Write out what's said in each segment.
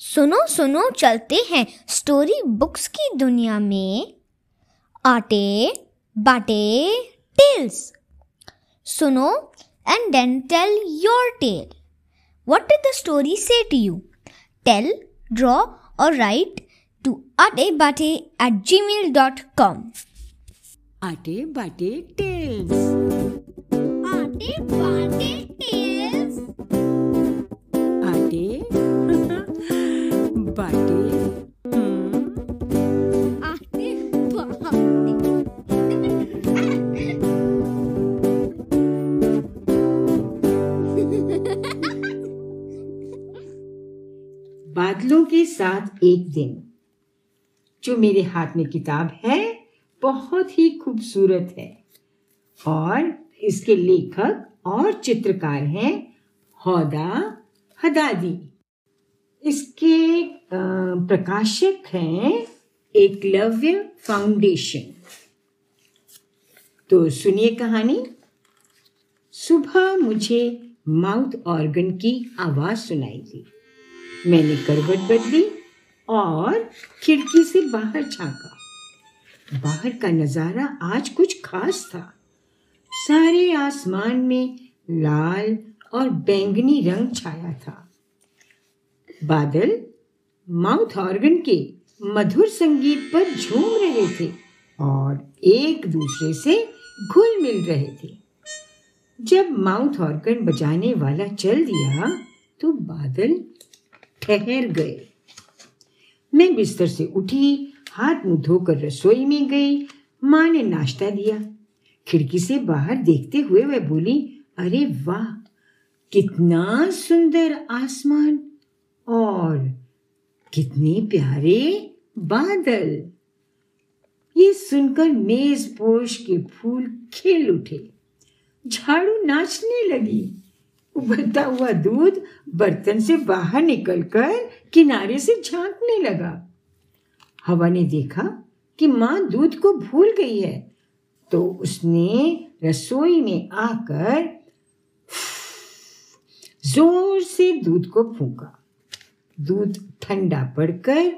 सुनो सुनो चलते हैं स्टोरी बुक्स की दुनिया में। आटे बाटे टेल्स सुनो and then tell your tale what did the story say to you tell draw or write to Aate Baate at gmail dot com Aate Baate tales आटे बाटे टेल्स बादलों के साथ एक दिन। जो मेरे हाथ में किताब है, बहुत ही खूबसूरत है। और इसके लेखक और चित्रकार हैं हौदा हदादी। इसके प्रकाशक हैं एकलव्य फाउंडेशन। तो सुनिए कहानी। सुबह मुझे माउथ ऑर्गन की आवाज़ सुनाई दी। मैंने करवट बदली और खिड़की से बाहर झांका। बाहर का नज़ारा आज कुछ खास था। सारे आसमान में लाल और बैंगनी रंग छाया था। बादल माउथ ऑर्गन के मधुर संगीत पर झूम रहे थे और एक दूसरे से घुल मिल रहे थे। जब माउथ ऑर्गन बजाने वाला चल दिया तो बादल ठहर गए। मैं बिस्तर से उठी, हाथ मुँह धोकर रसोई में गई। माँ ने नाश्ता दिया। खिड़की से बाहर देखते हुए वह बोली, अरे वाह, कितना सुंदर आसमान और कितने प्यारे बादल! ये सुनकर मेज पोश के फूल खिल उठे। झाड़ू नाचने लगी। उबलता हुआ दूध बर्तन से बाहर निकलकर किनारे से झांकने लगा। हवा ने देखा कि माँ दूध को भूल गई है तो उसने रसोई में आकर ज़ोर से दूध को फूका। दूध ठंडा पड़कर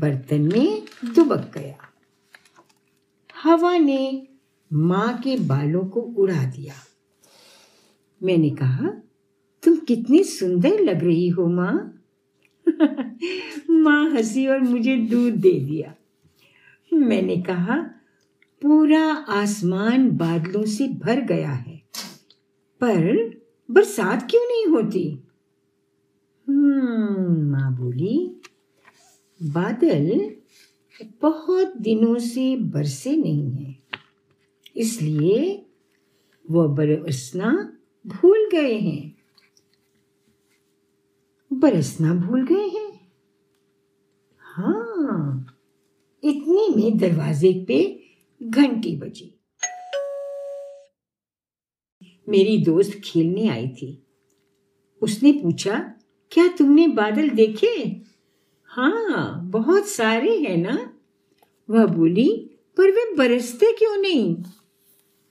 बर्तन में दुबक गया। हवा ने माँ के बालों को उड़ा दिया। मैंने कहा तुम कितनी सुंदर लग रही हो, माँ। माँ हँसी और मुझे दूध दे दिया। मैंने कहा, पूरा आसमान बादलों से भर गया है, पर बरसात क्यों नहीं होती? हम्म माँ बोली, बादल बहुत दिनों से बरसे नहीं हैं, इसलिए वह बरसना भूल गए हैं। बरसना भूल गए हैं। हाँ इतने में दरवाजे पे घंटी बजी। मेरी दोस्त खेलने आई थी। उसने पूछा, क्या तुमने बादल देखे? हाँ बहुत सारे हैं ना। वह बोली, पर वे बरसते क्यों नहीं?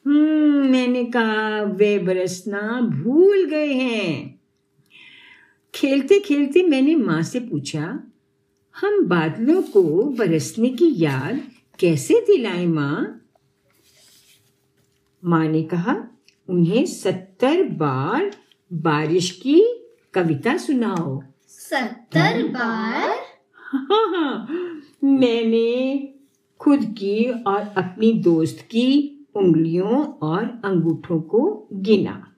हम्म मैंने कहा, वे बरसना भूल गए हैं। खेलते खेलते मैंने माँ से पूछा हम बादलों को बरसने की याद कैसे दिलाएँ माँ? माँ ने कहा उन्हें सत्तर बार बारिश की कविता सुनाओ। सत्तर बार? हाँ हाँ। मैंने खुद की और अपनी दोस्त की उंगलियों और अंगूठों को गिना।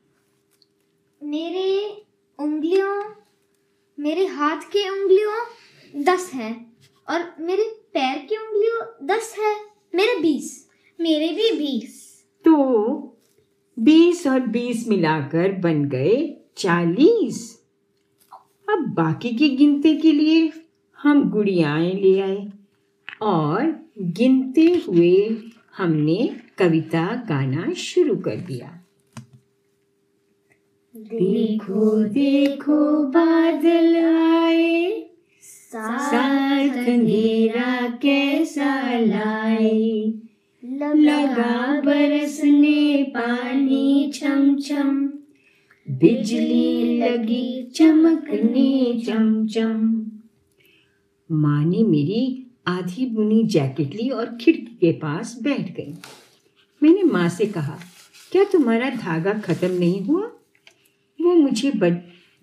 मेरे उंगलियों मेरे हाथ की उंगलियों दस है और मेरे पैर की उंगलियों दस है। मेरे बीस। मेरे भी बीस। तो बीस और बीस मिलाकर बन गए चालीस। अब बाकी की गिनती के लिए हम गुड़ियाएँ ले आए और गिनते हुए हमने कविता गाना शुरू कर दिया। देखो देखो, बादल आए। साथ अंधेरा कैसा लाए। लगा बरसने पानी छम छम। बिजली लगी चमकने चम चम। माँ ने मेरी आधी बुनी जैकेट ली और खिड़की के पास बैठ गई। मैंने माँ से कहा, क्या तुम्हारा धागा खत्म नहीं हुआ? वो मुझे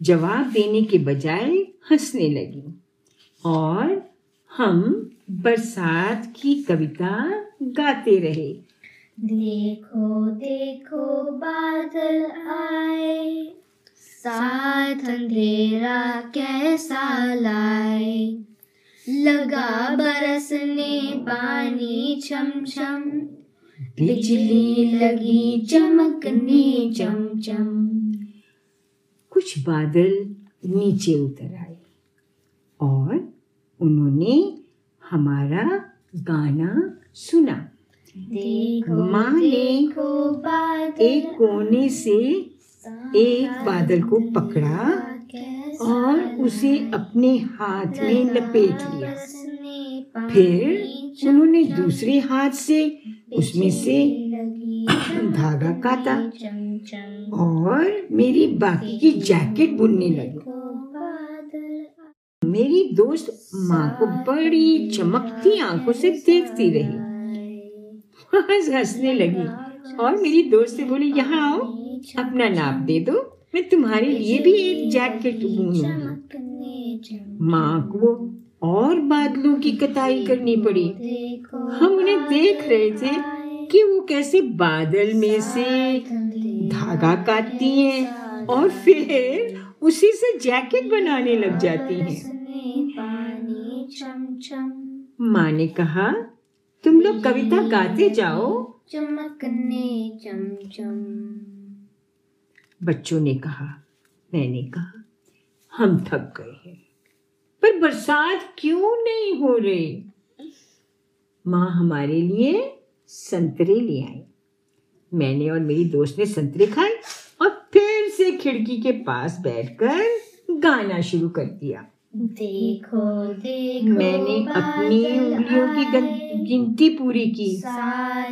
जवाब देने के बजाय हंसने लगी। और हम बरसात की कविता गाते रहे। देखो देखो, बादल आए। साथ अंधेरा कैसा लाए। लगा बरसने पानी छम छम बिजली लगी चमकने चमचम। कुछ बादल नीचे उतर आए और उन्होंने हमारा गाना सुना। माँ ने एक कोने से एक बादल को पकड़ा। और उसे अपने हाथ में लपेट लिया। फिर उन्होंने दूसरे हाथ से उसमें से धागा काटा और मेरी बाकी की जैकेट बुनने लगी। मेरी दोस्त माँ को बड़ी चमकती आँखों से देखती रही। हंस हंसने लगी और मेरी दोस्त से बोली, यहाँ आओ, अपना नाप दे दो। मैं तुम्हारे लिए भी एक जैकेट बुनूँगी। माँ को और बादलों की कताई करनी पड़ी। हम उन्हें देख रहे थे कि वो कैसे बादल में से धागा काटती हैं और फिर उसी से जैकेट बनाने लग जाती हैं। माँ ने कहा तुम लोग कविता गाते जाओ। चमकने चमचम। बच्चों ने कहा मैंने कहा हम थक गए हैं पर बरसात क्यों नहीं हो रही? माँ हमारे लिए संतरे ले आई। मैंने और मेरी दोस्त ने संतरे खाए और फिर से खिड़की के पास बैठकर गाना शुरू कर दिया। देखो देखो मैंने अपनी उंगलियों की गिनती पूरी की।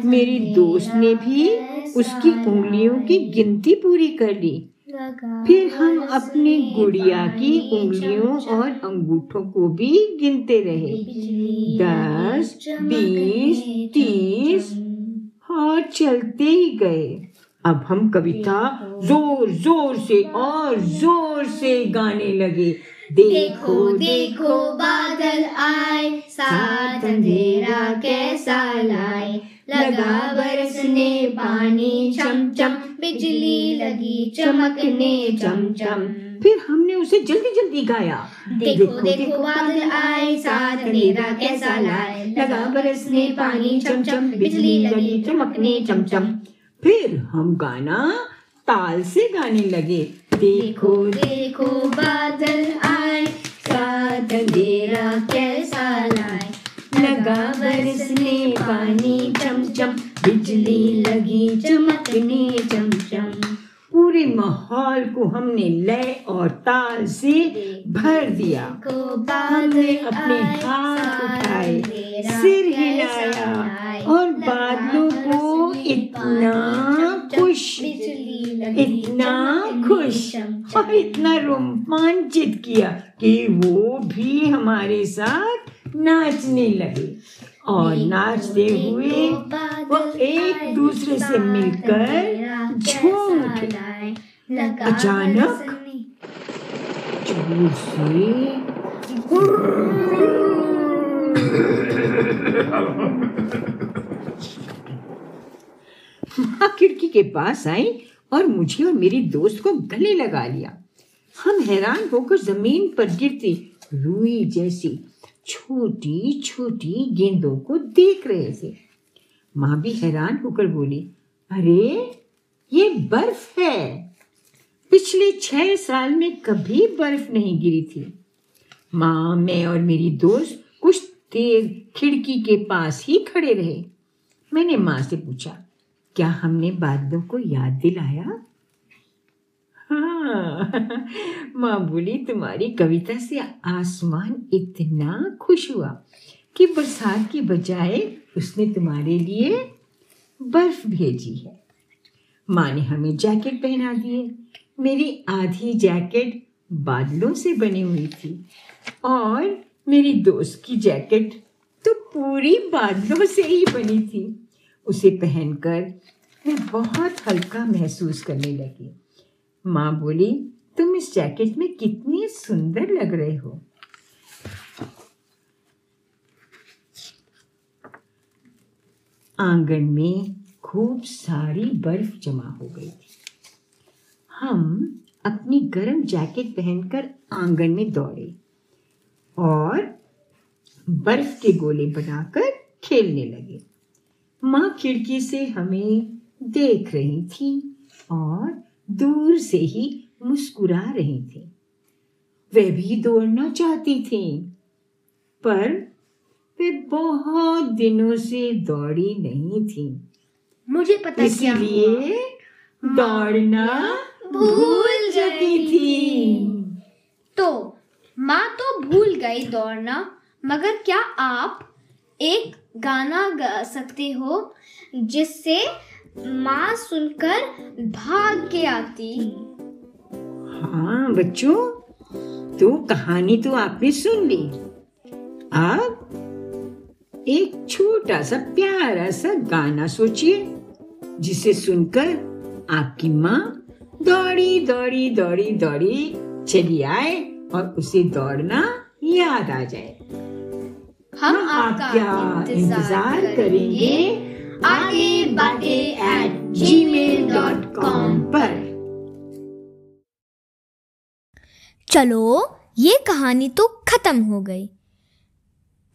मेरी दोस्त ने भी उसकी उंगलियों की गिनती पूरी कर ली। फिर हम अपनी गुड़िया की उंगलियों और अंगूठों को भी गिनते रहे। दस बीस तीस और चलते ही गए। अब हम कविता ज़ोर ज़ोर से और ज़ोर से गाने लगे। देखो देखो बादल आए साथ अंधेरा कैसा लाए। लगा बरसने पानी चम चम बिजली लगी चमकने चमचम। फिर हमने उसे जल्दी जल्दी गाया। देखो देखो बादल आए साथ अंधेरा कैसा लाए। लगा बरसने पानी चम चम बिजली लगी चमकने चमचम। फिर हम गाना ताल से गाने लगे। देखो देखो बादल आए साथ मेरा कैसा लगा बरसने पानी चमचम बिजली लगी चमकने चमचम पूरे माहौल को हमने लय और ताल से भर दिया। को हमने अपने हाथ उठाए सिर हिलाया और बादलों को इतना खुश इतना खुश और इतना रोमांचित किया कि वो भी हमारे साथ नाचने लगे और नाचते हुए वो एक दूसरे से मिलकर झूम उठे। अचानक ज़ोर से माँ खिड़की के पास आई और मुझे और मेरी दोस्त को गले लगा लिया। हम हैरान होकर ज़मीन पर गिरती रुई जैसी छोटी छोटी गेंदों को देख रहे थे। माँ भी हैरान होकर बोली, अरे, ये बर्फ़ है। पिछले छह साल में कभी बर्फ़ नहीं गिरी थी। माँ, मैं और मेरी दोस्त कुछ देर खिड़की के पास ही खड़े रहे। मैंने माँ से पूछा, क्या हमने बादलों को याद दिलाया? हाँ माँ बोली तुम्हारी कविता से आसमान इतना खुश हुआ कि बरसात की बजाय उसने तुम्हारे लिए बर्फ़ भेजी है माँ ने हमें जैकेट पहना दिए मेरी आधी जैकेट बादलों से बनी हुई थी और मेरी दोस्त की जैकेट तो पूरी बादलों से ही बनी थी उसे पहनकर मैं बहुत हल्का महसूस करने लगी माँ बोली, तुम इस जैकेट में कितनी सुंदर लग रहे हो। आँगन में खूब सारी बर्फ़ जमा हो गई। थी हम अपनी गर्म जैकेट पहनकर आँगन में दौड़े और बर्फ़ के गोले बनाकर खेलने लगे। माँ खिड़की से हमें देख रही थी और दूर से ही मुस्कुरा रही थी। वे भी दौड़ना चाहती थी पर वे बहुत दिनों से दौड़ी नहीं थी। मुझे पता? इसलिए दौड़ना भूल जाती थी। तो माँ तो भूल गई दौड़ना मगर क्या आप एक गाना गा सकते हो जिससे माँ सुनकर भाग के आती। हाँ बच्चों तो कहानी तो आपने सुन ली। अब एक छोटा सा प्यारा सा गाना सोचिए जिसे सुनकर आपकी माँ दौड़ी दौड़ी दौड़ी दौड़ी चली आए और उसे दौड़ना याद आ जाए। हम हाँ, आपका आपका इंतज़ार करेंगे। आगे बाटे at gmail.com पर। चलो, ये कहानी तो खत्म हो गई।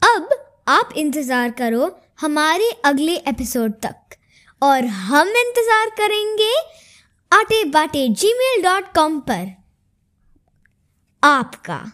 अब आप इंतज़ार करो हमारे अगले एपिसोड तक। और हम इंतज़ार करेंगे आटे बाटे जी मेल डॉट कॉम पर। आपका